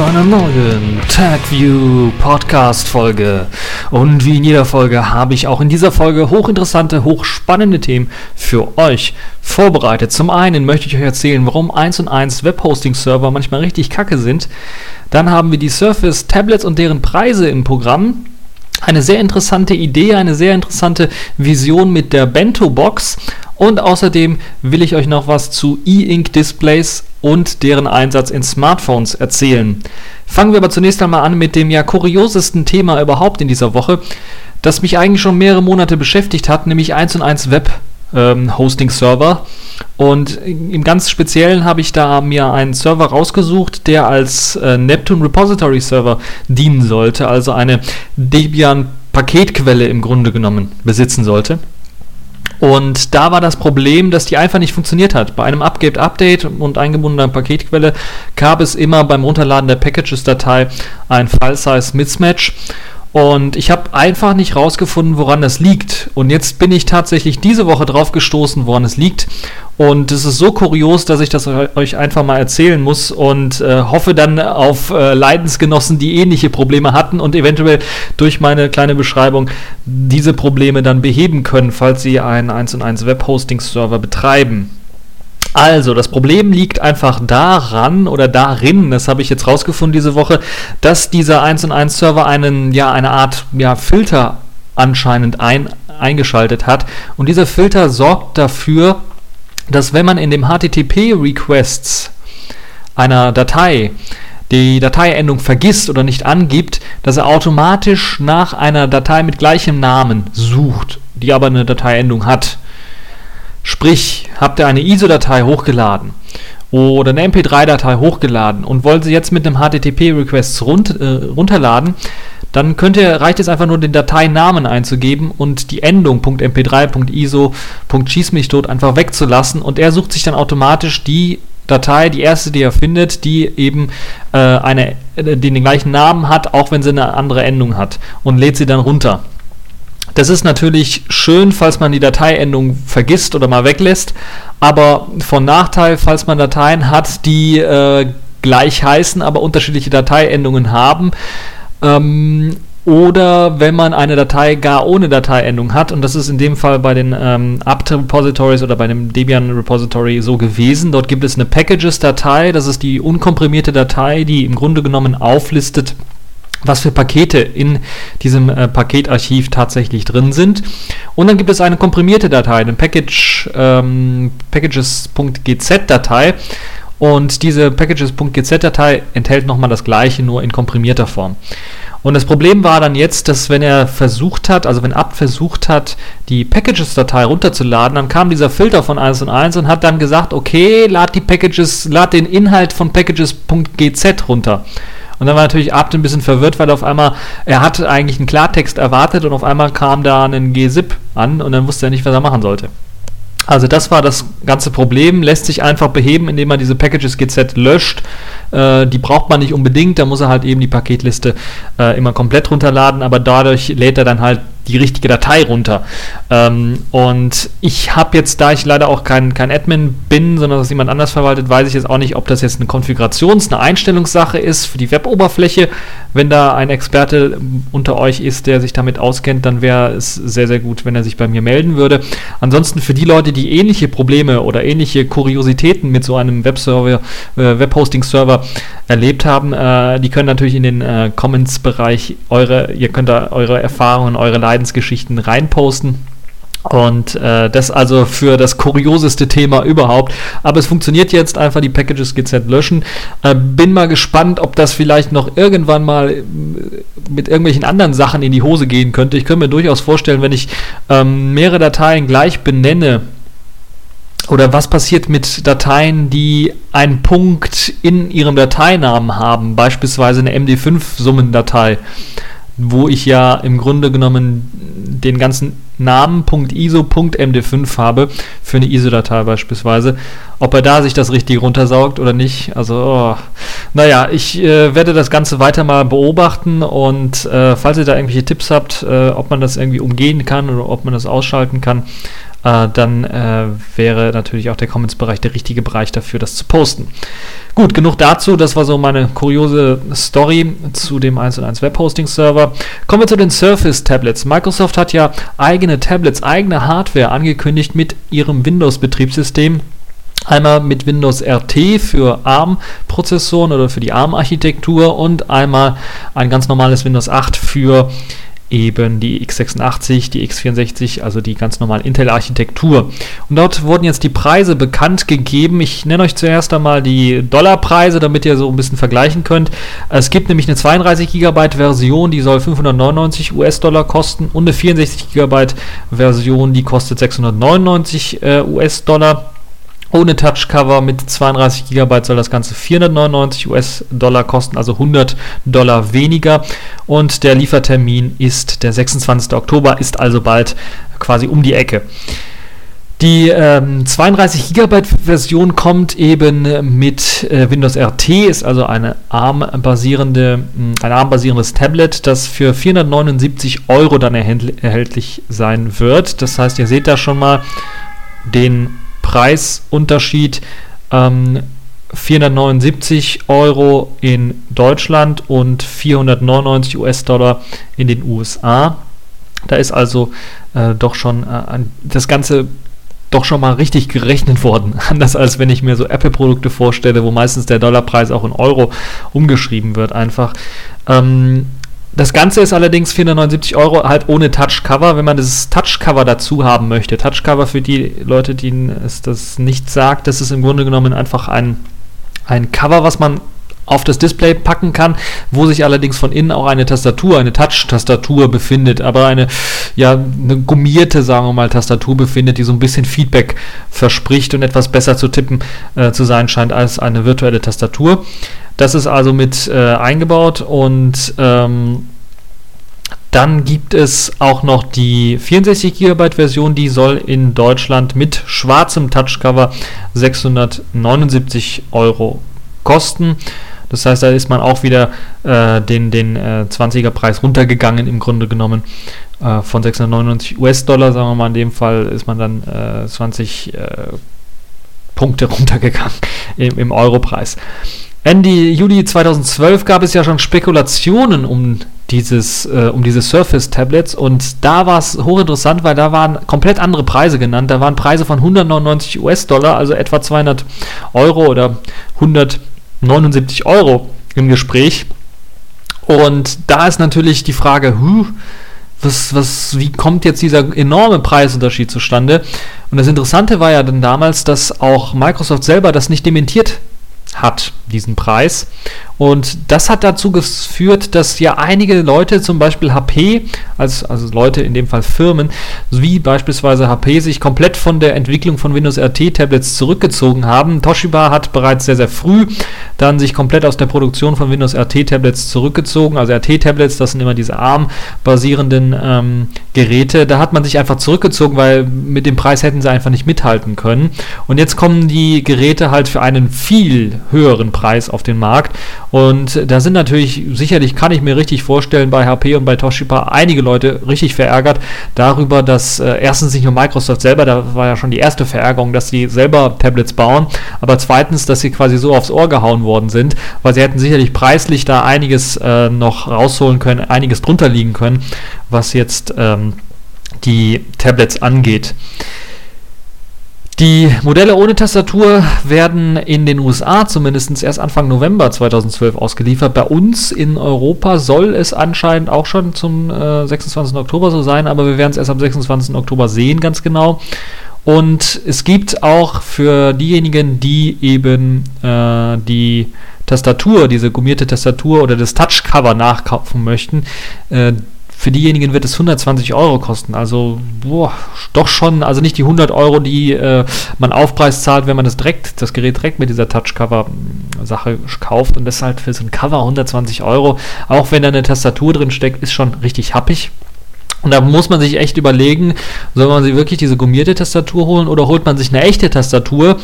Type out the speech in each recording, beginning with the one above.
zu einer neuen TagView Podcast Folge. Und wie in jeder Folge habe ich auch in dieser Folge hochinteressante, hochspannende Themen für euch vorbereitet. Zum einen möchte ich euch erzählen, warum 1 und 1 Webhosting Server manchmal richtig kacke sind. Dann haben wir die Surface Tablets und deren Preise im Programm eine sehr interessante Idee, eine sehr interessante Vision mit der Bento Box und außerdem will ich euch noch was zu E-Ink Displays und deren Einsatz in Smartphones erzählen. Fangen wir aber zunächst einmal an mit dem ja kuriosesten Thema überhaupt in dieser Woche, das mich eigentlich schon mehrere Monate beschäftigt hat, nämlich 1 und 1 Web ähm, Hosting Server. Und im ganz Speziellen habe ich da mir einen Server rausgesucht, der als äh, Neptune Repository Server dienen sollte, also eine Debian Paketquelle im Grunde genommen besitzen sollte. Und da war das Problem, dass die einfach nicht funktioniert hat. Bei einem Upgate-Update und eingebundener Paketquelle gab es immer beim Runterladen der Packages-Datei ein File-Size-Mismatch. Und ich habe einfach nicht rausgefunden, woran das liegt. Und jetzt bin ich tatsächlich diese Woche drauf gestoßen, woran es liegt. Und es ist so kurios, dass ich das euch einfach mal erzählen muss und äh, hoffe dann auf äh, Leidensgenossen, die ähnliche Probleme hatten und eventuell durch meine kleine Beschreibung diese Probleme dann beheben können, falls sie einen 1 und 1 Webhosting-Server betreiben. Also, das Problem liegt einfach daran oder darin, das habe ich jetzt rausgefunden diese Woche, dass dieser 1 und 1 Server einen, ja, eine Art ja, Filter anscheinend ein, eingeschaltet hat. Und dieser Filter sorgt dafür, dass wenn man in dem HTTP-Requests einer Datei die Dateiendung vergisst oder nicht angibt, dass er automatisch nach einer Datei mit gleichem Namen sucht, die aber eine Dateiendung hat. Sprich, habt ihr eine ISO-Datei hochgeladen oder eine MP3-Datei hochgeladen und wollt sie jetzt mit einem HTTP-Request run äh, runterladen, dann könnt ihr, reicht es einfach nur den Dateinamen einzugeben und die Endung .mp3, .iso, .schieß mich tot einfach wegzulassen und er sucht sich dann automatisch die Datei, die erste, die er findet, die eben äh, eine, äh, die den gleichen Namen hat, auch wenn sie eine andere Endung hat und lädt sie dann runter. Das ist natürlich schön, falls man die Dateiendung vergisst oder mal weglässt, aber von Nachteil, falls man Dateien hat, die äh, gleich heißen, aber unterschiedliche Dateiendungen haben. Ähm, oder wenn man eine Datei gar ohne Dateiendung hat, und das ist in dem Fall bei den ähm, apt Repositories oder bei dem Debian Repository so gewesen. Dort gibt es eine Packages-Datei, das ist die unkomprimierte Datei, die im Grunde genommen auflistet, was für Pakete in diesem äh, Paketarchiv tatsächlich drin sind. Und dann gibt es eine komprimierte Datei, eine Package, ähm, Packages.gz-Datei. Und diese Packages.gz-Datei enthält nochmal das gleiche, nur in komprimierter Form. Und das Problem war dann jetzt, dass wenn er versucht hat, also wenn apt versucht hat, die Packages-Datei runterzuladen, dann kam dieser Filter von 1 und 1 und hat dann gesagt, okay, lad die Packages, lad den Inhalt von Packages.gz runter. Und dann war natürlich Abt ein bisschen verwirrt, weil auf einmal, er hat eigentlich einen Klartext erwartet und auf einmal kam da ein GZIP an und dann wusste er nicht, was er machen sollte. Also das war das ganze Problem, lässt sich einfach beheben, indem man diese Packages GZ löscht. Äh, die braucht man nicht unbedingt, da muss er halt eben die Paketliste äh, immer komplett runterladen, aber dadurch lädt er dann halt die richtige Datei runter. Ähm, und ich habe jetzt, da ich leider auch kein, kein Admin bin, sondern das jemand anders verwaltet, weiß ich jetzt auch nicht, ob das jetzt eine Konfigurations-, eine Einstellungssache ist für die Web-Oberfläche. Wenn da ein Experte unter euch ist, der sich damit auskennt, dann wäre es sehr, sehr gut, wenn er sich bei mir melden würde. Ansonsten für die Leute, die ähnliche Probleme oder ähnliche Kuriositäten mit so einem Webserver, äh, Webhosting-Server erlebt haben, äh, die können natürlich in den äh, Comments-Bereich eure, ihr könnt da eure Erfahrungen, eure Leidensgeschichten reinposten. Und äh, das also für das kurioseste Thema überhaupt. Aber es funktioniert jetzt einfach, die Packages GZ löschen. Äh, bin mal gespannt, ob das vielleicht noch irgendwann mal äh, mit irgendwelchen anderen Sachen in die Hose gehen könnte. Ich könnte mir durchaus vorstellen, wenn ich ähm, mehrere Dateien gleich benenne, oder was passiert mit Dateien, die einen Punkt in ihrem Dateinamen haben, beispielsweise eine MD5-Summendatei, wo ich ja im Grunde genommen den ganzen Namen .iso.md5 habe, für eine ISO-Datei beispielsweise, ob er da sich das richtig runtersaugt oder nicht. Also, oh. naja, ich äh, werde das Ganze weiter mal beobachten und äh, falls ihr da irgendwelche Tipps habt, äh, ob man das irgendwie umgehen kann oder ob man das ausschalten kann, äh, dann äh, wäre natürlich auch der Comments-Bereich der richtige Bereich dafür, das zu posten. Gut, genug dazu. Das war so meine kuriose Story zu dem 1 und 1 Webhosting-Server. Kommen wir zu den Surface-Tablets. Microsoft hat ja eigene Tablets, eigene Hardware angekündigt mit ihrem Windows-Betriebssystem. Einmal mit Windows RT für ARM-Prozessoren oder für die ARM-Architektur und einmal ein ganz normales Windows 8 für eben die x86, die x64, also die ganz normale Intel-Architektur. Und dort wurden jetzt die Preise bekannt gegeben. Ich nenne euch zuerst einmal die Dollarpreise, damit ihr so ein bisschen vergleichen könnt. Es gibt nämlich eine 32 GB Version, die soll 599 US-Dollar kosten und eine 64 GB Version, die kostet 699 äh, US-Dollar. Ohne Touchcover mit 32 GB soll das Ganze 499 US-Dollar kosten, also 100 Dollar weniger. Und der Liefertermin ist der 26. Oktober, ist also bald quasi um die Ecke. Die ähm, 32 GB Version kommt eben mit äh, Windows RT, ist also eine ARM-basierende, ein ARM-basierendes Tablet, das für 479 Euro dann erhältlich sein wird. Das heißt, ihr seht da schon mal den Preisunterschied ähm, 479 Euro in Deutschland und 499 US-Dollar in den USA. Da ist also äh, doch schon äh, das Ganze doch schon mal richtig gerechnet worden. Anders als wenn ich mir so Apple-Produkte vorstelle, wo meistens der Dollarpreis auch in Euro umgeschrieben wird, einfach. Ähm, das Ganze ist allerdings 479 Euro halt ohne Touchcover. Wenn man das Touchcover dazu haben möchte, Touchcover für die Leute, denen es das nicht sagt, das ist im Grunde genommen einfach ein, ein Cover, was man auf das Display packen kann, wo sich allerdings von innen auch eine Tastatur, eine Touch-Tastatur befindet, aber eine, ja, eine gummierte, sagen wir mal, Tastatur befindet, die so ein bisschen Feedback verspricht und etwas besser zu tippen äh, zu sein scheint als eine virtuelle Tastatur. Das ist also mit äh, eingebaut und ähm, dann gibt es auch noch die 64 GB Version, die soll in Deutschland mit schwarzem Touchcover 679 Euro kosten. Das heißt, da ist man auch wieder äh, den, den äh, 20er Preis runtergegangen im Grunde genommen. Äh, von 699 US-Dollar, sagen wir mal, in dem Fall ist man dann 20 äh, Punkte runtergegangen im, im Europreis. Ende Juli 2012 gab es ja schon Spekulationen um dieses, äh, um diese Surface-Tablets und da war es hochinteressant, weil da waren komplett andere Preise genannt. Da waren Preise von 199 US-Dollar, also etwa 200 Euro oder 179 Euro im Gespräch. Und da ist natürlich die Frage, huh, was, was, wie kommt jetzt dieser enorme Preisunterschied zustande? Und das Interessante war ja dann damals, dass auch Microsoft selber das nicht dementiert hat, diesen Preis. Und das hat dazu geführt, dass ja einige Leute, zum Beispiel HP, als, also Leute in dem Fall Firmen, wie beispielsweise HP, sich komplett von der Entwicklung von Windows RT Tablets zurückgezogen haben. Toshiba hat bereits sehr, sehr früh dann sich komplett aus der Produktion von Windows RT Tablets zurückgezogen. Also RT Tablets, das sind immer diese ARM-basierenden ähm, Geräte. Da hat man sich einfach zurückgezogen, weil mit dem Preis hätten sie einfach nicht mithalten können. Und jetzt kommen die Geräte halt für einen viel höheren Preis auf den Markt. Und da sind natürlich, sicherlich kann ich mir richtig vorstellen, bei HP und bei Toshiba einige Leute richtig verärgert darüber, dass äh, erstens nicht nur Microsoft selber, da war ja schon die erste Verärgerung, dass sie selber Tablets bauen, aber zweitens, dass sie quasi so aufs Ohr gehauen worden sind, weil sie hätten sicherlich preislich da einiges äh, noch rausholen können, einiges drunter liegen können, was jetzt ähm, die Tablets angeht. Die Modelle ohne Tastatur werden in den USA zumindest erst Anfang November 2012 ausgeliefert. Bei uns in Europa soll es anscheinend auch schon zum äh, 26. Oktober so sein, aber wir werden es erst am 26. Oktober sehen, ganz genau. Und es gibt auch für diejenigen, die eben äh, die Tastatur, diese gummierte Tastatur oder das Touchcover nachkaufen möchten, äh, für diejenigen wird es 120 Euro kosten. Also boah, doch schon, also nicht die 100 Euro, die äh, man Aufpreis zahlt, wenn man das direkt, das Gerät direkt mit dieser Touchcover-Sache kauft. Und deshalb für so ein Cover 120 Euro, auch wenn da eine Tastatur drin steckt, ist schon richtig happig. Und da muss man sich echt überlegen, soll man sich wirklich diese gummierte Tastatur holen oder holt man sich eine echte Tastatur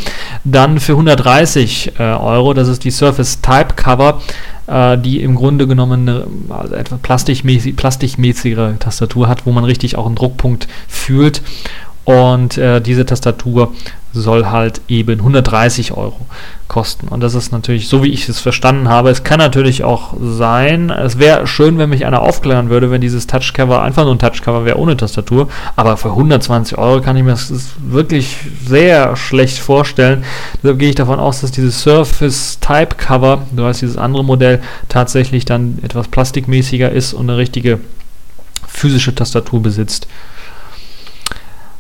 dann für 130 äh, Euro. Das ist die Surface Type Cover äh, die im Grunde genommen eine also etwas plastikmäßig, plastikmäßigere Tastatur hat, wo man richtig auch einen Druckpunkt fühlt. Und äh, diese Tastatur soll halt eben 130 Euro kosten. Und das ist natürlich, so wie ich es verstanden habe, es kann natürlich auch sein, es wäre schön, wenn mich einer aufklären würde, wenn dieses Touchcover einfach nur ein Touchcover wäre ohne Tastatur, aber für 120 Euro kann ich mir das wirklich sehr schlecht vorstellen. Deshalb gehe ich davon aus, dass dieses Surface Type Cover, du weißt, dieses andere Modell, tatsächlich dann etwas plastikmäßiger ist und eine richtige physische Tastatur besitzt.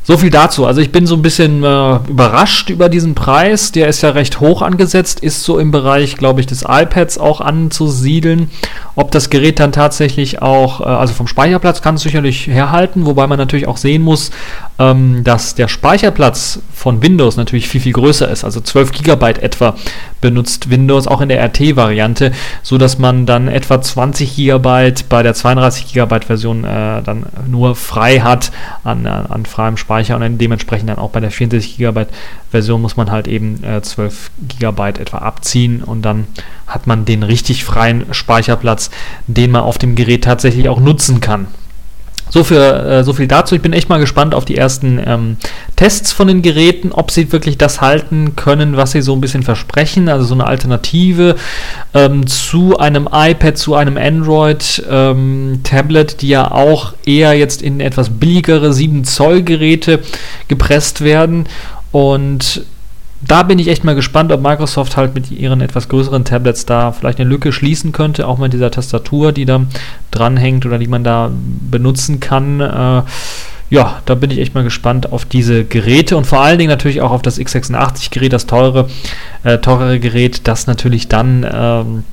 So viel dazu. Also ich bin so ein bisschen äh, überrascht über diesen Preis. Der ist ja recht hoch angesetzt, ist so im Bereich, glaube ich, des iPads auch anzusiedeln. Ob das Gerät dann tatsächlich auch, äh, also vom Speicherplatz kann es sicherlich herhalten, wobei man natürlich auch sehen muss, ähm, dass der Speicherplatz von Windows natürlich viel, viel größer ist. Also 12 GB etwa benutzt Windows auch in der RT-Variante, so dass man dann etwa 20 GB bei der 32 GB Version äh, dann nur frei hat an, an freiem Speicher. Und dementsprechend dann auch bei der 64 GB Version muss man halt eben äh, 12 GB etwa abziehen und dann hat man den richtig freien Speicherplatz, den man auf dem Gerät tatsächlich auch nutzen kann. So, für, äh, so viel dazu. Ich bin echt mal gespannt auf die ersten ähm, Tests von den Geräten, ob sie wirklich das halten können, was sie so ein bisschen versprechen. Also so eine Alternative ähm, zu einem iPad, zu einem Android-Tablet, ähm, die ja auch eher jetzt in etwas billigere 7 Zoll Geräte gepresst werden. Und da bin ich echt mal gespannt, ob Microsoft halt mit ihren etwas größeren Tablets da vielleicht eine Lücke schließen könnte, auch mit dieser Tastatur, die da dranhängt oder die man da benutzen kann. Äh, ja, da bin ich echt mal gespannt auf diese Geräte und vor allen Dingen natürlich auch auf das x86-Gerät, das teure, äh, teurere Gerät, das natürlich dann ähm,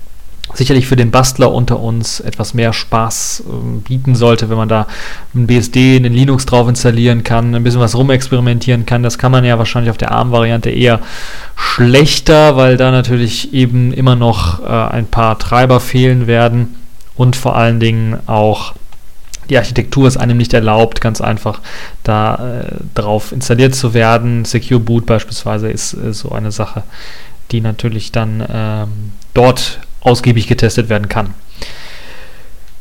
sicherlich für den Bastler unter uns etwas mehr Spaß äh, bieten sollte, wenn man da ein BSD, einen Linux drauf installieren kann, ein bisschen was rumexperimentieren kann. Das kann man ja wahrscheinlich auf der ARM-Variante eher schlechter, weil da natürlich eben immer noch äh, ein paar Treiber fehlen werden und vor allen Dingen auch die Architektur es einem nicht erlaubt, ganz einfach da äh, drauf installiert zu werden. Secure Boot beispielsweise ist äh, so eine Sache, die natürlich dann ähm, dort ausgiebig getestet werden kann.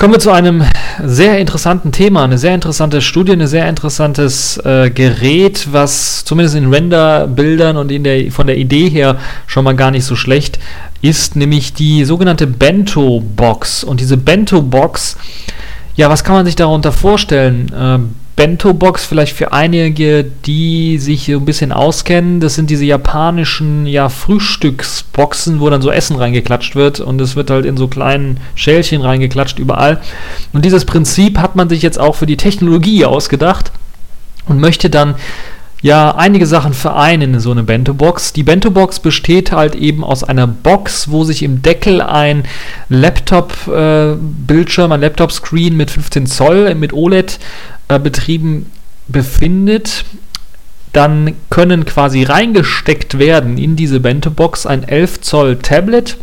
Kommen wir zu einem sehr interessanten Thema, eine sehr interessante Studie, ein sehr interessantes äh, Gerät, was zumindest in Render-Bildern und in der, von der Idee her schon mal gar nicht so schlecht ist, nämlich die sogenannte Bento-Box. Und diese Bento-Box, ja, was kann man sich darunter vorstellen? Ähm, Bento-Box vielleicht für einige, die sich so ein bisschen auskennen. Das sind diese japanischen ja, Frühstücksboxen, wo dann so Essen reingeklatscht wird und es wird halt in so kleinen Schälchen reingeklatscht überall. Und dieses Prinzip hat man sich jetzt auch für die Technologie ausgedacht und möchte dann ja einige Sachen vereinen in so eine Bento-Box. Die Bento-Box besteht halt eben aus einer Box, wo sich im Deckel ein Laptop-Bildschirm, äh, ein Laptop-Screen mit 15 Zoll mit OLED äh, betrieben befindet, dann können quasi reingesteckt werden in diese Bento-Box ein 11 Zoll Tablet,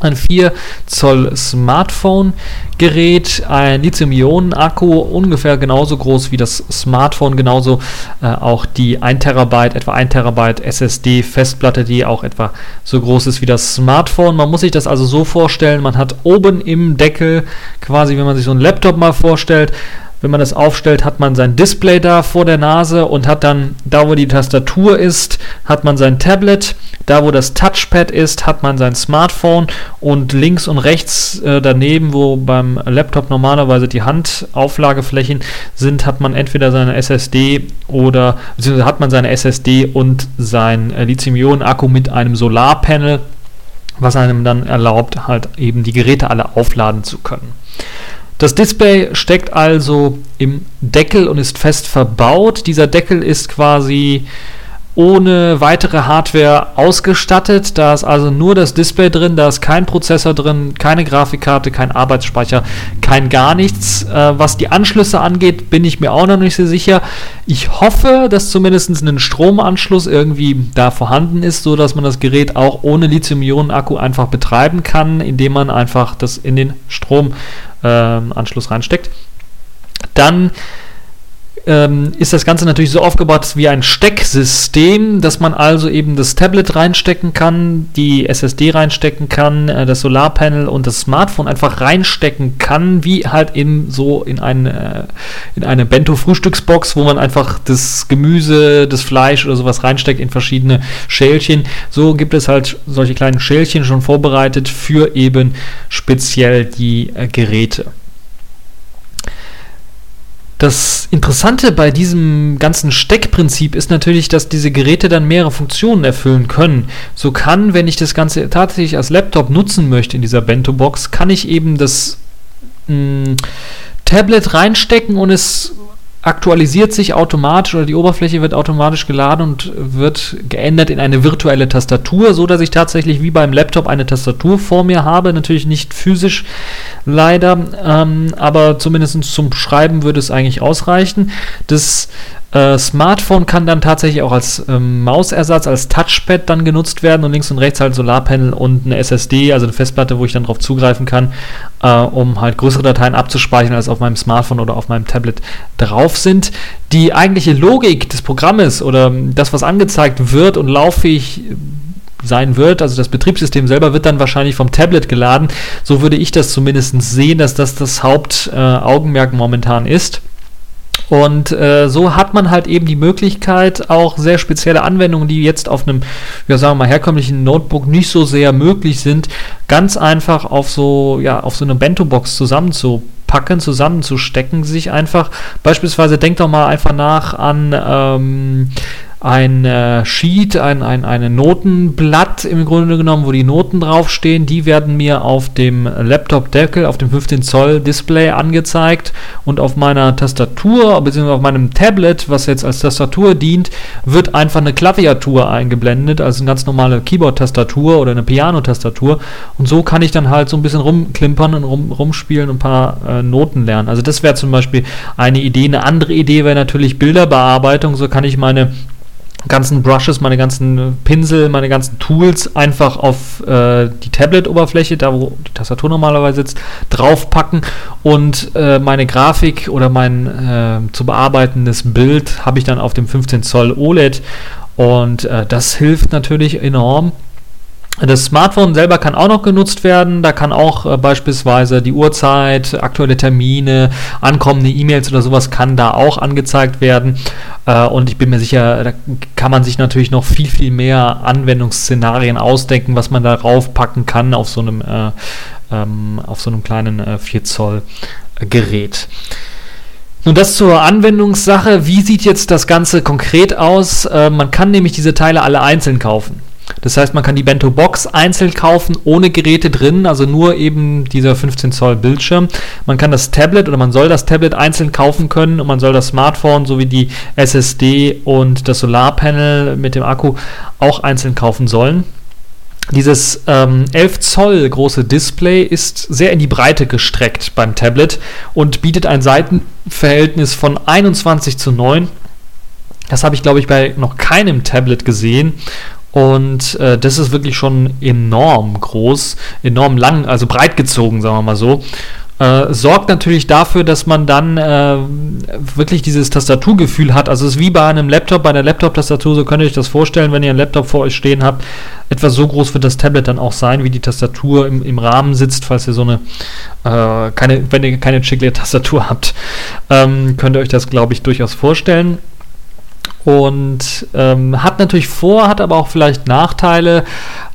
ein 4 Zoll Smartphone Gerät, ein Lithium-Ionen-Akku, ungefähr genauso groß wie das Smartphone, genauso äh, auch die 1 Terabyte, etwa 1 Terabyte SSD-Festplatte, die auch etwa so groß ist wie das Smartphone. Man muss sich das also so vorstellen, man hat oben im Deckel, quasi wenn man sich so einen Laptop mal vorstellt, wenn man das aufstellt, hat man sein Display da vor der Nase und hat dann, da wo die Tastatur ist, hat man sein Tablet, da wo das Touchpad ist, hat man sein Smartphone und links und rechts äh, daneben, wo beim Laptop normalerweise die Handauflageflächen sind, hat man entweder seine SSD oder beziehungsweise hat man seine SSD und sein äh, Lithium-Ionen-Akku mit einem Solarpanel, was einem dann erlaubt, halt eben die Geräte alle aufladen zu können. Das Display steckt also im Deckel und ist fest verbaut. Dieser Deckel ist quasi ohne weitere Hardware ausgestattet. Da ist also nur das Display drin, da ist kein Prozessor drin, keine Grafikkarte, kein Arbeitsspeicher, kein gar nichts. Äh, was die Anschlüsse angeht, bin ich mir auch noch nicht so sicher. Ich hoffe, dass zumindest ein Stromanschluss irgendwie da vorhanden ist, sodass man das Gerät auch ohne Lithium-Ionen-Akku einfach betreiben kann, indem man einfach das in den Strom ähm, Anschluss reinsteckt. Dann ähm, ist das Ganze natürlich so aufgebaut wie ein Stecksystem, dass man also eben das Tablet reinstecken kann, die SSD reinstecken kann, äh, das Solarpanel und das Smartphone einfach reinstecken kann, wie halt eben so in, ein, äh, in eine Bento-Frühstücksbox, wo man einfach das Gemüse, das Fleisch oder sowas reinsteckt in verschiedene Schälchen. So gibt es halt solche kleinen Schälchen schon vorbereitet für eben speziell die äh, Geräte. Das Interessante bei diesem ganzen Steckprinzip ist natürlich, dass diese Geräte dann mehrere Funktionen erfüllen können. So kann, wenn ich das Ganze tatsächlich als Laptop nutzen möchte in dieser Bento-Box, kann ich eben das mh, hm, Tablet reinstecken und es aktualisiert sich automatisch oder die Oberfläche wird automatisch geladen und wird geändert in eine virtuelle Tastatur, so dass ich tatsächlich wie beim Laptop eine Tastatur vor mir habe. Natürlich nicht physisch leider, ähm, aber zumindest zum Schreiben würde es eigentlich ausreichen. Das äh, Smartphone kann dann tatsächlich auch als ähm, Mausersatz, als Touchpad dann genutzt werden und links und rechts halt Solarpanel und eine SSD, also eine Festplatte, wo ich dann drauf zugreifen kann, äh, um halt größere Dateien abzuspeichern, als auf meinem Smartphone oder auf meinem Tablet drauf sind. Die eigentliche Logik des Programmes oder das, was angezeigt wird und lauffähig sein wird. Also das Betriebssystem selber wird dann wahrscheinlich vom Tablet geladen. So würde ich das zumindest sehen, dass das das Hauptaugenmerk äh, momentan ist. Und äh, so hat man halt eben die Möglichkeit, auch sehr spezielle Anwendungen, die jetzt auf einem, ja sagen wir mal, herkömmlichen Notebook nicht so sehr möglich sind, ganz einfach auf so, ja, auf so eine Bento-Box zusammenzupacken, zusammenzustecken, sich einfach, beispielsweise denkt doch mal einfach nach an, ähm, ein äh, Sheet, ein, ein, ein Notenblatt im Grunde genommen, wo die Noten draufstehen. Die werden mir auf dem Laptop-Deckel, auf dem 15 Zoll Display angezeigt und auf meiner Tastatur, bzw. auf meinem Tablet, was jetzt als Tastatur dient, wird einfach eine Klaviatur eingeblendet, also eine ganz normale Keyboard-Tastatur oder eine Piano-Tastatur. Und so kann ich dann halt so ein bisschen rumklimpern und rum, rumspielen und ein paar äh, Noten lernen. Also das wäre zum Beispiel eine Idee. Eine andere Idee wäre natürlich Bilderbearbeitung. So kann ich meine ganzen Brushes, meine ganzen Pinsel, meine ganzen Tools einfach auf äh, die Tablet-Oberfläche, da wo die Tastatur normalerweise sitzt, draufpacken und äh, meine Grafik oder mein äh, zu bearbeitendes Bild habe ich dann auf dem 15 Zoll OLED und äh, das hilft natürlich enorm das Smartphone selber kann auch noch genutzt werden. Da kann auch äh, beispielsweise die Uhrzeit, aktuelle Termine, ankommende E-Mails oder sowas kann da auch angezeigt werden. Äh, und ich bin mir sicher, da kann man sich natürlich noch viel, viel mehr Anwendungsszenarien ausdenken, was man darauf packen kann auf so einem, äh, ähm, auf so einem kleinen äh, 4 Zoll Gerät. Nun das zur Anwendungssache. Wie sieht jetzt das Ganze konkret aus? Äh, man kann nämlich diese Teile alle einzeln kaufen. Das heißt, man kann die Bento Box einzeln kaufen, ohne Geräte drin, also nur eben dieser 15 Zoll Bildschirm. Man kann das Tablet oder man soll das Tablet einzeln kaufen können und man soll das Smartphone sowie die SSD und das Solarpanel mit dem Akku auch einzeln kaufen sollen. Dieses ähm, 11 Zoll große Display ist sehr in die Breite gestreckt beim Tablet und bietet ein Seitenverhältnis von 21 zu 9. Das habe ich, glaube ich, bei noch keinem Tablet gesehen. Und äh, das ist wirklich schon enorm groß, enorm lang, also breit gezogen, sagen wir mal so. Äh, sorgt natürlich dafür, dass man dann äh, wirklich dieses Tastaturgefühl hat. Also es ist wie bei einem Laptop, bei einer Laptop-Tastatur, so könnt ihr euch das vorstellen, wenn ihr einen Laptop vor euch stehen habt. Etwa so groß wird das Tablet dann auch sein, wie die Tastatur im, im Rahmen sitzt, falls ihr so eine, äh, keine, wenn ihr keine Chiclet-Tastatur habt, ähm, könnt ihr euch das, glaube ich, durchaus vorstellen und ähm, hat natürlich Vor-, hat aber auch vielleicht Nachteile.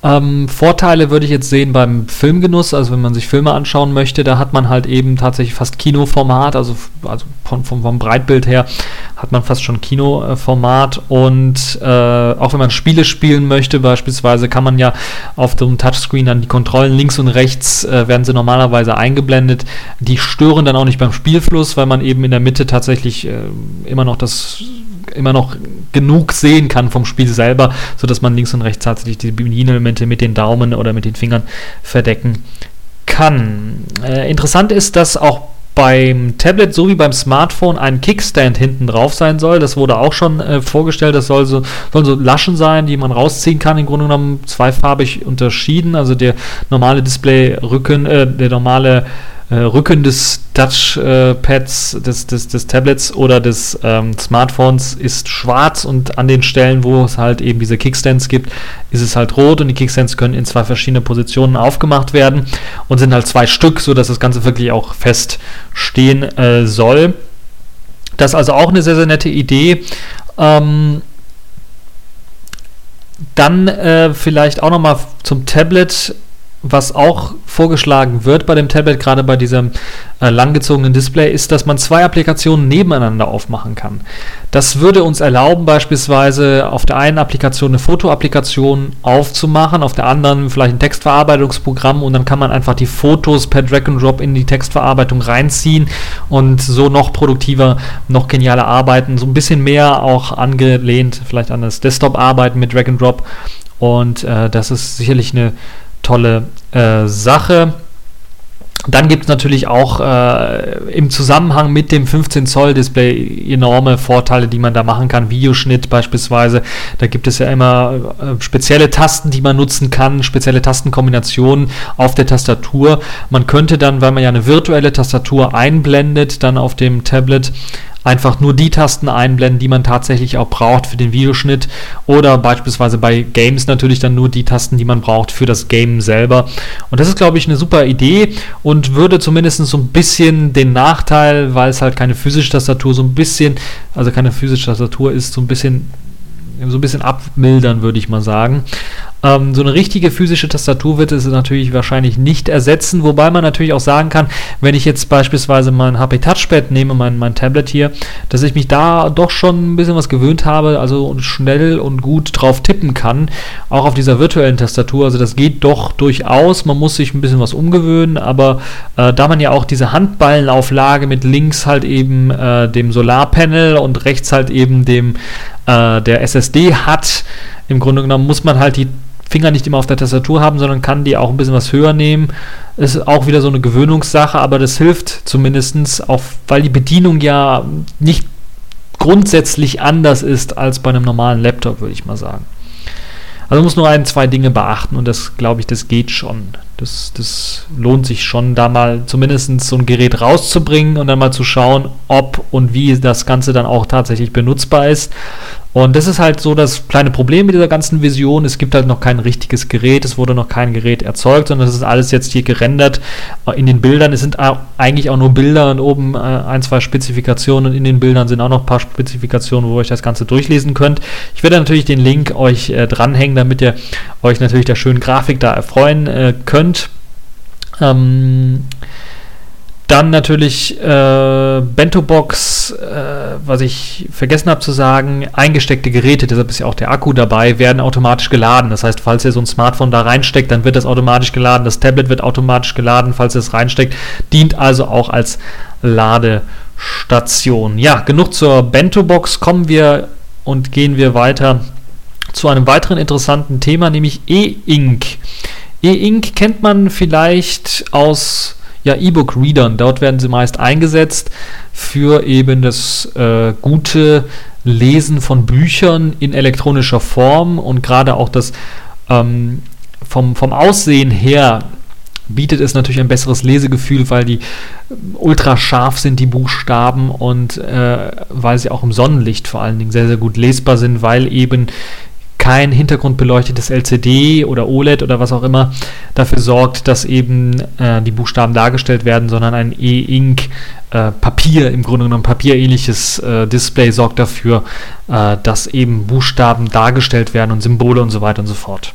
Ähm, Vorteile würde ich jetzt sehen beim Filmgenuss, also wenn man sich Filme anschauen möchte, da hat man halt eben tatsächlich fast Kinoformat, also, also von, vom, vom Breitbild her hat man fast schon Kinoformat und äh, auch wenn man Spiele spielen möchte, beispielsweise kann man ja auf dem Touchscreen dann die Kontrollen links und rechts äh, werden sie normalerweise eingeblendet. Die stören dann auch nicht beim Spielfluss, weil man eben in der Mitte tatsächlich äh, immer noch das immer noch genug sehen kann vom Spiel selber, sodass man links und rechts tatsächlich die Bedienelemente mit den Daumen oder mit den Fingern verdecken kann. Äh, interessant ist, dass auch beim Tablet sowie beim Smartphone ein Kickstand hinten drauf sein soll. Das wurde auch schon äh, vorgestellt. Das soll so, sollen so Laschen sein, die man rausziehen kann. Im Grunde genommen zweifarbig unterschieden. Also der normale Display-Rücken, äh, der normale äh, Rücken des Touchpads, des, des, des Tablets oder des ähm, Smartphones ist schwarz und an den Stellen, wo es halt eben diese Kickstands gibt, ist es halt rot und die Kickstands können in zwei verschiedene Positionen aufgemacht werden und sind halt zwei Stück, sodass das Ganze wirklich auch fest stehen äh, soll. Das ist also auch eine sehr, sehr nette Idee. Ähm, dann äh, vielleicht auch nochmal zum Tablet was auch vorgeschlagen wird bei dem Tablet, gerade bei diesem äh, langgezogenen Display, ist, dass man zwei Applikationen nebeneinander aufmachen kann. Das würde uns erlauben, beispielsweise auf der einen Applikation eine Fotoapplikation aufzumachen, auf der anderen vielleicht ein Textverarbeitungsprogramm und dann kann man einfach die Fotos per Drag and Drop in die Textverarbeitung reinziehen und so noch produktiver, noch genialer arbeiten, so ein bisschen mehr auch angelehnt vielleicht an das Desktop-Arbeiten mit Drag and Drop. Und äh, das ist sicherlich eine tolle äh, Sache. Dann gibt es natürlich auch äh, im Zusammenhang mit dem 15 Zoll Display enorme Vorteile, die man da machen kann. Videoschnitt beispielsweise. Da gibt es ja immer äh, spezielle Tasten, die man nutzen kann, spezielle Tastenkombinationen auf der Tastatur. Man könnte dann, weil man ja eine virtuelle Tastatur einblendet, dann auf dem Tablet einfach nur die Tasten einblenden, die man tatsächlich auch braucht für den Videoschnitt oder beispielsweise bei Games natürlich dann nur die Tasten, die man braucht für das Game selber. Und das ist, glaube ich, eine super Idee und würde zumindest so ein bisschen den Nachteil, weil es halt keine physische Tastatur so ein bisschen, also keine physische Tastatur ist, so ein bisschen so ein bisschen abmildern, würde ich mal sagen. Ähm, so eine richtige physische Tastatur wird es natürlich wahrscheinlich nicht ersetzen, wobei man natürlich auch sagen kann, wenn ich jetzt beispielsweise mein HP Touchpad nehme, mein, mein Tablet hier, dass ich mich da doch schon ein bisschen was gewöhnt habe, also schnell und gut drauf tippen kann, auch auf dieser virtuellen Tastatur. Also das geht doch durchaus, man muss sich ein bisschen was umgewöhnen, aber äh, da man ja auch diese Handballenauflage mit links halt eben äh, dem Solarpanel und rechts halt eben dem äh, der SSD hat, im Grunde genommen muss man halt die Finger nicht immer auf der Tastatur haben, sondern kann die auch ein bisschen was höher nehmen. Ist auch wieder so eine Gewöhnungssache, aber das hilft zumindest, auch weil die Bedienung ja nicht grundsätzlich anders ist als bei einem normalen Laptop, würde ich mal sagen. Also muss nur ein, zwei Dinge beachten und das glaube ich, das geht schon. Das, das lohnt sich schon, da mal zumindest so ein Gerät rauszubringen und dann mal zu schauen, ob und wie das Ganze dann auch tatsächlich benutzbar ist. Und das ist halt so das kleine Problem mit dieser ganzen Vision. Es gibt halt noch kein richtiges Gerät, es wurde noch kein Gerät erzeugt, sondern es ist alles jetzt hier gerendert in den Bildern. Es sind eigentlich auch nur Bilder und oben äh, ein, zwei Spezifikationen und in den Bildern sind auch noch ein paar Spezifikationen, wo ihr euch das Ganze durchlesen könnt. Ich werde natürlich den Link euch äh, dranhängen, damit ihr euch natürlich der schönen Grafik da erfreuen äh, könnt. Ähm, dann natürlich äh, Bento Box, äh, was ich vergessen habe zu sagen, eingesteckte Geräte, deshalb ist ja auch der Akku dabei, werden automatisch geladen. Das heißt, falls ihr so ein Smartphone da reinsteckt, dann wird das automatisch geladen. Das Tablet wird automatisch geladen, falls ihr es reinsteckt. Dient also auch als Ladestation. Ja, genug zur Bento Box. Kommen wir und gehen wir weiter zu einem weiteren interessanten Thema, nämlich E-Ink. E-Ink kennt man vielleicht aus ja, E-Book-Readern. Dort werden sie meist eingesetzt für eben das äh, gute Lesen von Büchern in elektronischer Form und gerade auch das ähm, vom, vom Aussehen her bietet es natürlich ein besseres Lesegefühl, weil die ultra scharf sind, die Buchstaben, und äh, weil sie auch im Sonnenlicht vor allen Dingen sehr, sehr gut lesbar sind, weil eben kein hintergrundbeleuchtetes LCD oder OLED oder was auch immer dafür sorgt, dass eben äh, die Buchstaben dargestellt werden, sondern ein E-Ink äh, Papier, im Grunde genommen papierähnliches äh, Display sorgt dafür, äh, dass eben Buchstaben dargestellt werden und Symbole und so weiter und so fort.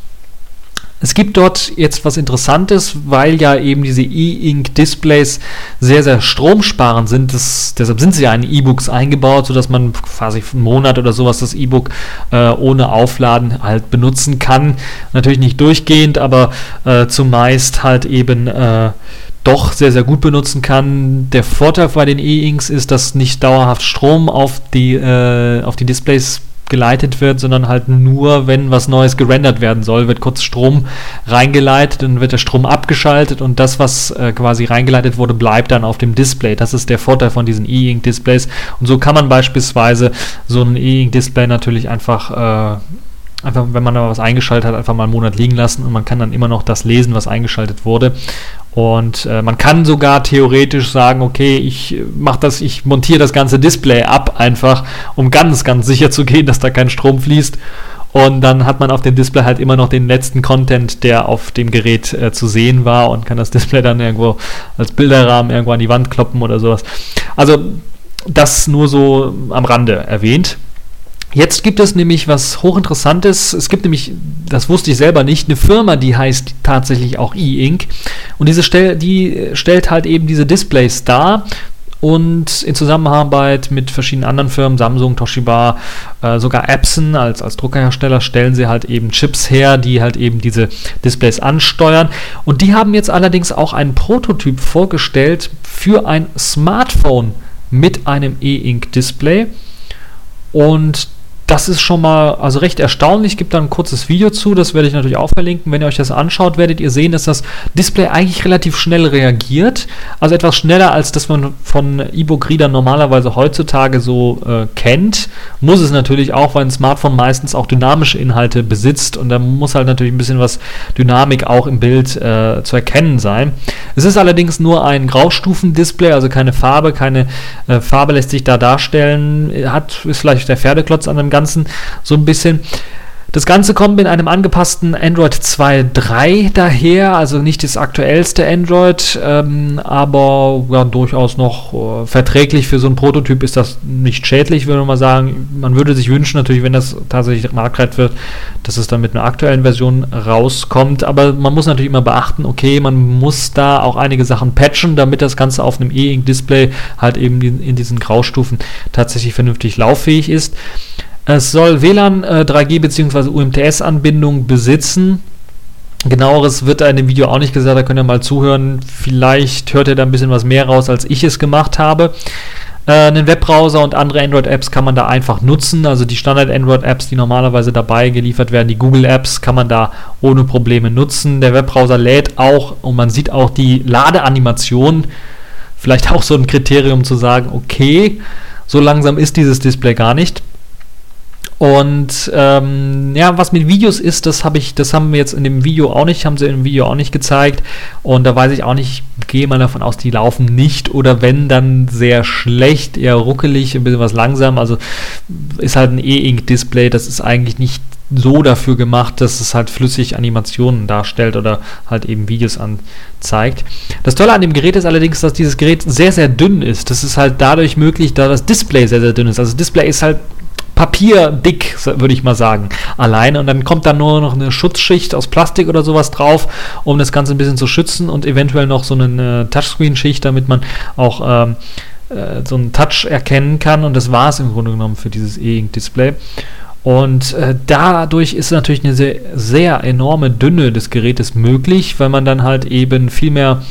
Es gibt dort jetzt was Interessantes, weil ja eben diese E-Ink-Displays sehr, sehr stromsparend sind. Das, deshalb sind sie ja in E-Books eingebaut, sodass man quasi einen Monat oder sowas das E-Book äh, ohne Aufladen halt benutzen kann. Natürlich nicht durchgehend, aber äh, zumeist halt eben äh, doch sehr, sehr gut benutzen kann. Der Vorteil bei den E-Inks ist, dass nicht dauerhaft Strom auf die, äh, auf die Displays geleitet wird, sondern halt nur, wenn was Neues gerendert werden soll, wird kurz Strom reingeleitet, dann wird der Strom abgeschaltet und das, was äh, quasi reingeleitet wurde, bleibt dann auf dem Display. Das ist der Vorteil von diesen E-Ink-Displays. Und so kann man beispielsweise so ein E-Ink-Display natürlich einfach äh, einfach, wenn man da was eingeschaltet hat, einfach mal einen Monat liegen lassen und man kann dann immer noch das lesen, was eingeschaltet wurde. Und äh, man kann sogar theoretisch sagen, okay, ich mache das, ich montiere das ganze Display ab einfach, um ganz, ganz sicher zu gehen, dass da kein Strom fließt. Und dann hat man auf dem Display halt immer noch den letzten Content, der auf dem Gerät äh, zu sehen war und kann das Display dann irgendwo als Bilderrahmen irgendwo an die Wand kloppen oder sowas. Also das nur so am Rande erwähnt. Jetzt gibt es nämlich was hochinteressantes. Es gibt nämlich, das wusste ich selber nicht, eine Firma, die heißt tatsächlich auch E-Ink. Und diese stell, die stellt halt eben diese Displays dar. Und in Zusammenarbeit mit verschiedenen anderen Firmen, Samsung, Toshiba, äh, sogar Epson als, als Druckerhersteller, stellen sie halt eben Chips her, die halt eben diese Displays ansteuern. Und die haben jetzt allerdings auch einen Prototyp vorgestellt für ein Smartphone mit einem E-Ink-Display. Und das ist schon mal also recht erstaunlich. Gibt da ein kurzes Video zu, das werde ich natürlich auch verlinken. Wenn ihr euch das anschaut, werdet ihr sehen, dass das Display eigentlich relativ schnell reagiert. Also etwas schneller, als das man von E-Book-Readern normalerweise heutzutage so äh, kennt. Muss es natürlich auch, weil ein Smartphone meistens auch dynamische Inhalte besitzt und da muss halt natürlich ein bisschen was Dynamik auch im Bild äh, zu erkennen sein. Es ist allerdings nur ein Graustufen-Display, also keine Farbe, keine äh, Farbe lässt sich da darstellen. Hat, ist vielleicht der Pferdeklotz an dem Ganzen Ganzen so ein bisschen. Das Ganze kommt mit einem angepassten Android 2.3 daher, also nicht das aktuellste Android, ähm, aber ja, durchaus noch äh, verträglich für so einen Prototyp ist das nicht schädlich, würde man mal sagen. Man würde sich wünschen, natürlich, wenn das tatsächlich marktreif wird, dass es dann mit einer aktuellen Version rauskommt, aber man muss natürlich immer beachten, okay, man muss da auch einige Sachen patchen, damit das Ganze auf einem E-Ink-Display halt eben in diesen Graustufen tatsächlich vernünftig lauffähig ist. Es soll WLAN äh, 3G bzw. UMTS-Anbindung besitzen. Genaueres wird da in dem Video auch nicht gesagt, da könnt ihr mal zuhören. Vielleicht hört ihr da ein bisschen was mehr raus, als ich es gemacht habe. Äh, einen Webbrowser und andere Android-Apps kann man da einfach nutzen. Also die Standard-Android-Apps, die normalerweise dabei geliefert werden, die Google-Apps, kann man da ohne Probleme nutzen. Der Webbrowser lädt auch und man sieht auch die Ladeanimation. Vielleicht auch so ein Kriterium zu sagen, okay, so langsam ist dieses Display gar nicht. Und ähm, ja, was mit Videos ist, das habe ich, das haben wir jetzt in dem Video auch nicht, haben sie im Video auch nicht gezeigt. Und da weiß ich auch nicht, ich gehe mal davon aus, die laufen nicht oder wenn dann sehr schlecht, eher ruckelig, ein bisschen was langsam. Also ist halt ein E-Ink-Display, das ist eigentlich nicht so dafür gemacht, dass es halt flüssig Animationen darstellt oder halt eben Videos anzeigt. Das Tolle an dem Gerät ist allerdings, dass dieses Gerät sehr, sehr dünn ist. Das ist halt dadurch möglich, da das Display sehr, sehr dünn ist. Also Display ist halt papierdick, würde ich mal sagen, alleine. Und dann kommt da nur noch eine Schutzschicht aus Plastik oder sowas drauf, um das Ganze ein bisschen zu schützen und eventuell noch so eine Touchscreen-Schicht, damit man auch ähm, äh, so einen Touch erkennen kann. Und das war es im Grunde genommen für dieses E-Ink-Display. Und äh, dadurch ist natürlich eine sehr, sehr enorme Dünne des Gerätes möglich, weil man dann halt eben viel mehr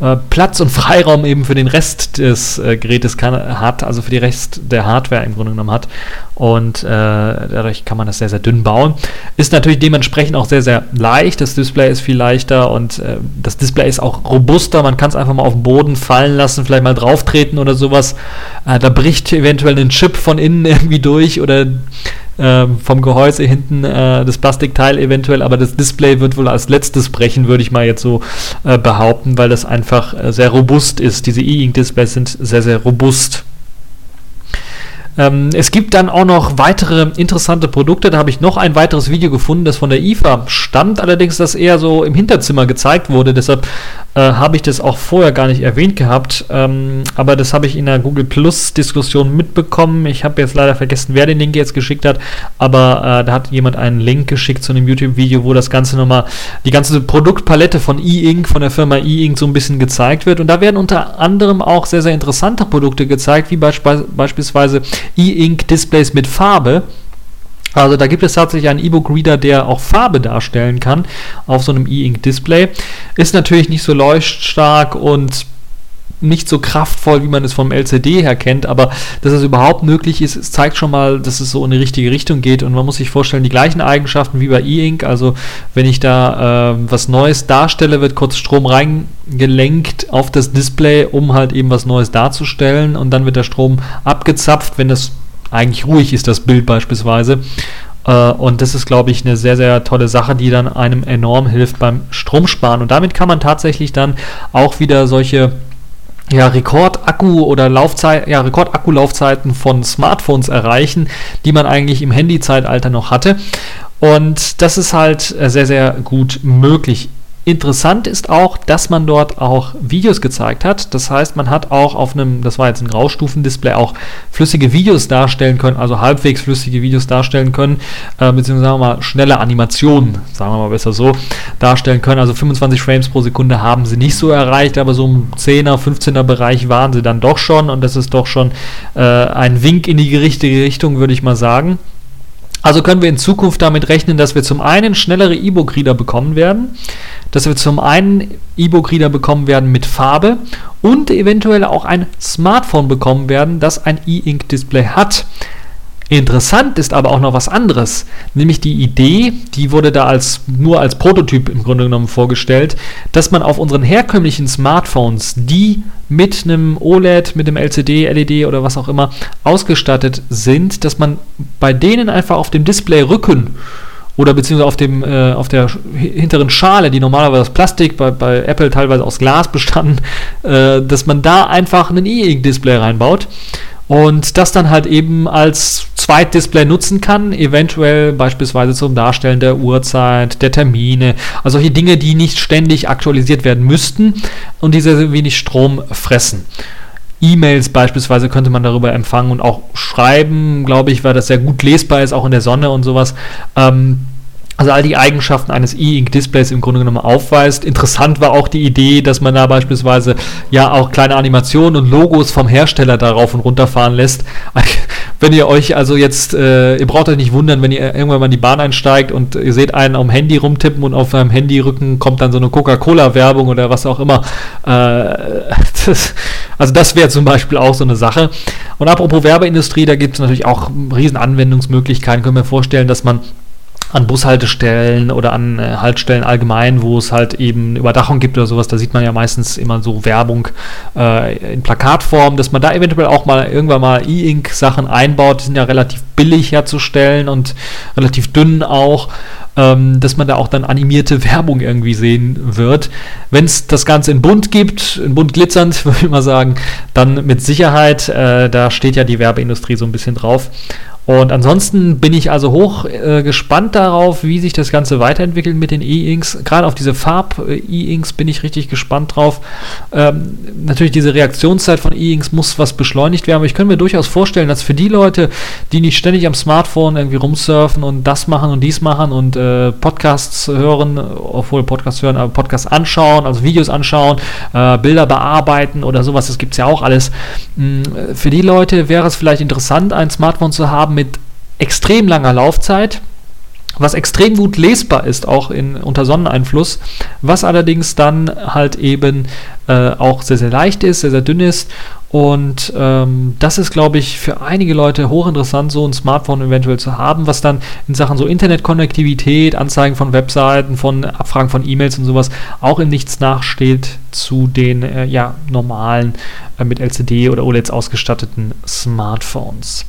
äh, Platz und Freiraum eben für den Rest des äh, Gerätes kann, hat, also für die Rest der Hardware im Grunde genommen hat. Und äh, dadurch kann man das sehr, sehr dünn bauen. Ist natürlich dementsprechend auch sehr, sehr leicht. Das Display ist viel leichter und äh, das Display ist auch robuster. Man kann es einfach mal auf den Boden fallen lassen, vielleicht mal drauf treten oder sowas. Äh, da bricht eventuell ein Chip von innen irgendwie durch oder ähm, vom Gehäuse hinten äh, das Plastikteil eventuell, aber das Display wird wohl als letztes brechen, würde ich mal jetzt so äh, behaupten, weil das einfach äh, sehr robust ist. Diese E-Ink-Displays sind sehr, sehr robust. Ähm, es gibt dann auch noch weitere interessante Produkte. Da habe ich noch ein weiteres Video gefunden, das von der IFA stammt, allerdings das eher so im Hinterzimmer gezeigt wurde. Deshalb äh, habe ich das auch vorher gar nicht erwähnt gehabt. Ähm, aber das habe ich in der Google Plus Diskussion mitbekommen. Ich habe jetzt leider vergessen, wer den Link jetzt geschickt hat. Aber äh, da hat jemand einen Link geschickt zu einem YouTube-Video, wo das Ganze nochmal, die ganze Produktpalette von E-Ink, von der Firma E-Ink so ein bisschen gezeigt wird. Und da werden unter anderem auch sehr, sehr interessante Produkte gezeigt, wie beisp beispielsweise E-Ink-Displays mit Farbe. Also da gibt es tatsächlich einen E-Book-Reader, der auch Farbe darstellen kann auf so einem E-Ink-Display. Ist natürlich nicht so leuchtstark und nicht so kraftvoll, wie man es vom LCD her kennt, aber dass es überhaupt möglich ist, zeigt schon mal, dass es so in die richtige Richtung geht und man muss sich vorstellen, die gleichen Eigenschaften wie bei E-Ink, also wenn ich da äh, was Neues darstelle, wird kurz Strom reingelenkt auf das Display, um halt eben was Neues darzustellen und dann wird der Strom abgezapft, wenn das eigentlich ruhig ist, das Bild beispielsweise. Äh, und das ist, glaube ich, eine sehr, sehr tolle Sache, die dann einem enorm hilft beim Stromsparen. Und damit kann man tatsächlich dann auch wieder solche ja, Rekordakku oder Laufzeit, ja, Rekordakkulaufzeiten von Smartphones erreichen, die man eigentlich im Handy-Zeitalter noch hatte. Und das ist halt äh, sehr, sehr gut möglich. Interessant ist auch, dass man dort auch Videos gezeigt hat. Das heißt, man hat auch auf einem, das war jetzt ein Graustufendisplay, auch flüssige Videos darstellen können, also halbwegs flüssige Videos darstellen können, äh, beziehungsweise mal schnelle Animationen, sagen wir mal besser so, darstellen können. Also 25 Frames pro Sekunde haben sie nicht so erreicht, aber so im 10er, 15er Bereich waren sie dann doch schon und das ist doch schon äh, ein Wink in die richtige Richtung, würde ich mal sagen. Also können wir in Zukunft damit rechnen, dass wir zum einen schnellere E-Book-Reader bekommen werden, dass wir zum einen E-Book-Reader bekommen werden mit Farbe und eventuell auch ein Smartphone bekommen werden, das ein E-Ink-Display hat. Interessant ist aber auch noch was anderes, nämlich die Idee, die wurde da als nur als Prototyp im Grunde genommen vorgestellt, dass man auf unseren herkömmlichen Smartphones, die mit einem OLED, mit einem LCD, LED oder was auch immer ausgestattet sind, dass man bei denen einfach auf dem Displayrücken oder beziehungsweise auf, dem, äh, auf der hinteren Schale, die normalerweise aus Plastik, bei, bei Apple teilweise aus Glas bestanden, äh, dass man da einfach ein E-Ink-Display reinbaut und das dann halt eben als Zweitdisplay nutzen kann, eventuell beispielsweise zum Darstellen der Uhrzeit, der Termine, also solche Dinge, die nicht ständig aktualisiert werden müssten und die sehr wenig Strom fressen. E-Mails beispielsweise könnte man darüber empfangen und auch schreiben, glaube ich, weil das sehr gut lesbar ist, auch in der Sonne und sowas. Ähm, also all die Eigenschaften eines E-Ink-Displays im Grunde genommen aufweist. Interessant war auch die Idee, dass man da beispielsweise ja auch kleine Animationen und Logos vom Hersteller darauf und runter fahren lässt. Wenn ihr euch also jetzt, äh, ihr braucht euch nicht wundern, wenn ihr irgendwann mal in die Bahn einsteigt und ihr seht einen am Handy rumtippen und auf einem Handyrücken kommt dann so eine Coca-Cola-Werbung oder was auch immer. Äh, das, also das wäre zum Beispiel auch so eine Sache. Und apropos Werbeindustrie, da gibt es natürlich auch riesen Anwendungsmöglichkeiten. Können wir vorstellen, dass man an Bushaltestellen oder an äh, Haltestellen allgemein, wo es halt eben Überdachung gibt oder sowas, da sieht man ja meistens immer so Werbung äh, in Plakatform, dass man da eventuell auch mal irgendwann mal E-Ink-Sachen einbaut, die sind ja relativ billig herzustellen und relativ dünn auch, ähm, dass man da auch dann animierte Werbung irgendwie sehen wird. Wenn es das Ganze in bunt gibt, in bunt glitzernd, würde ich mal sagen, dann mit Sicherheit, äh, da steht ja die Werbeindustrie so ein bisschen drauf. Und ansonsten bin ich also hoch äh, gespannt darauf, wie sich das Ganze weiterentwickelt mit den E-Inks. Gerade auf diese Farb-E-Inks bin ich richtig gespannt drauf. Ähm, natürlich diese Reaktionszeit von E-Inks muss was beschleunigt werden, aber ich könnte mir durchaus vorstellen, dass für die Leute, die nicht ständig am Smartphone irgendwie rumsurfen und das machen und dies machen und äh, Podcasts hören, obwohl Podcasts hören, aber Podcasts anschauen, also Videos anschauen, äh, Bilder bearbeiten oder sowas, das gibt es ja auch alles. Mh, hm, für die Leute wäre es vielleicht interessant, ein Smartphone zu haben mit extrem langer Laufzeit, was extrem gut lesbar ist, auch in, unter Sonneneinfluss, was allerdings dann halt eben äh, auch sehr, sehr leicht ist, sehr, sehr dünn ist. Und ähm, das ist, glaube ich, für einige Leute hochinteressant, so ein Smartphone eventuell zu haben, was dann in Sachen so Internetkonnektivität, Anzeigen von Webseiten, von Abfragen von E-Mails und sowas auch in nichts nachsteht zu den äh, ja, normalen äh, mit LCD oder OLEDs ausgestatteten Smartphones.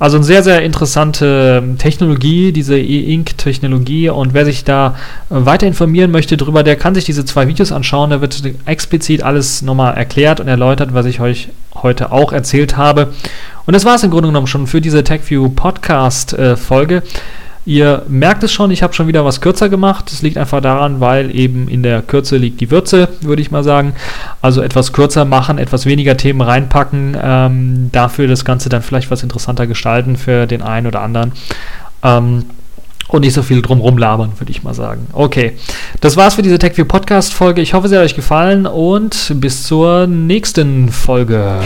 Also eine sehr, sehr interessante ähm, Technologie, diese E-Ink-Technologie. Und wer sich da äh, weiter informieren möchte drüber, der kann sich diese zwei Videos anschauen. Da wird explizit alles nochmal erklärt und erläutert, was ich euch heute auch erzählt habe. Und das war es im Grunde genommen schon für diese TechView Podcast-Folge. Äh, Ihr merkt es schon, ich habe schon wieder was kürzer gemacht. Das liegt einfach daran, weil eben in der Kürze liegt die Würze, würde ich mal sagen. Also etwas kürzer machen, etwas weniger Themen reinpacken, ähm, dafür das Ganze dann vielleicht was interessanter gestalten für den einen oder anderen. Ähm, und nicht so viel drumrum labern, würde ich mal sagen. Okay, das war's für diese TechView Podcast Folge. Ich hoffe, sie hat euch gefallen und bis zur nächsten Folge.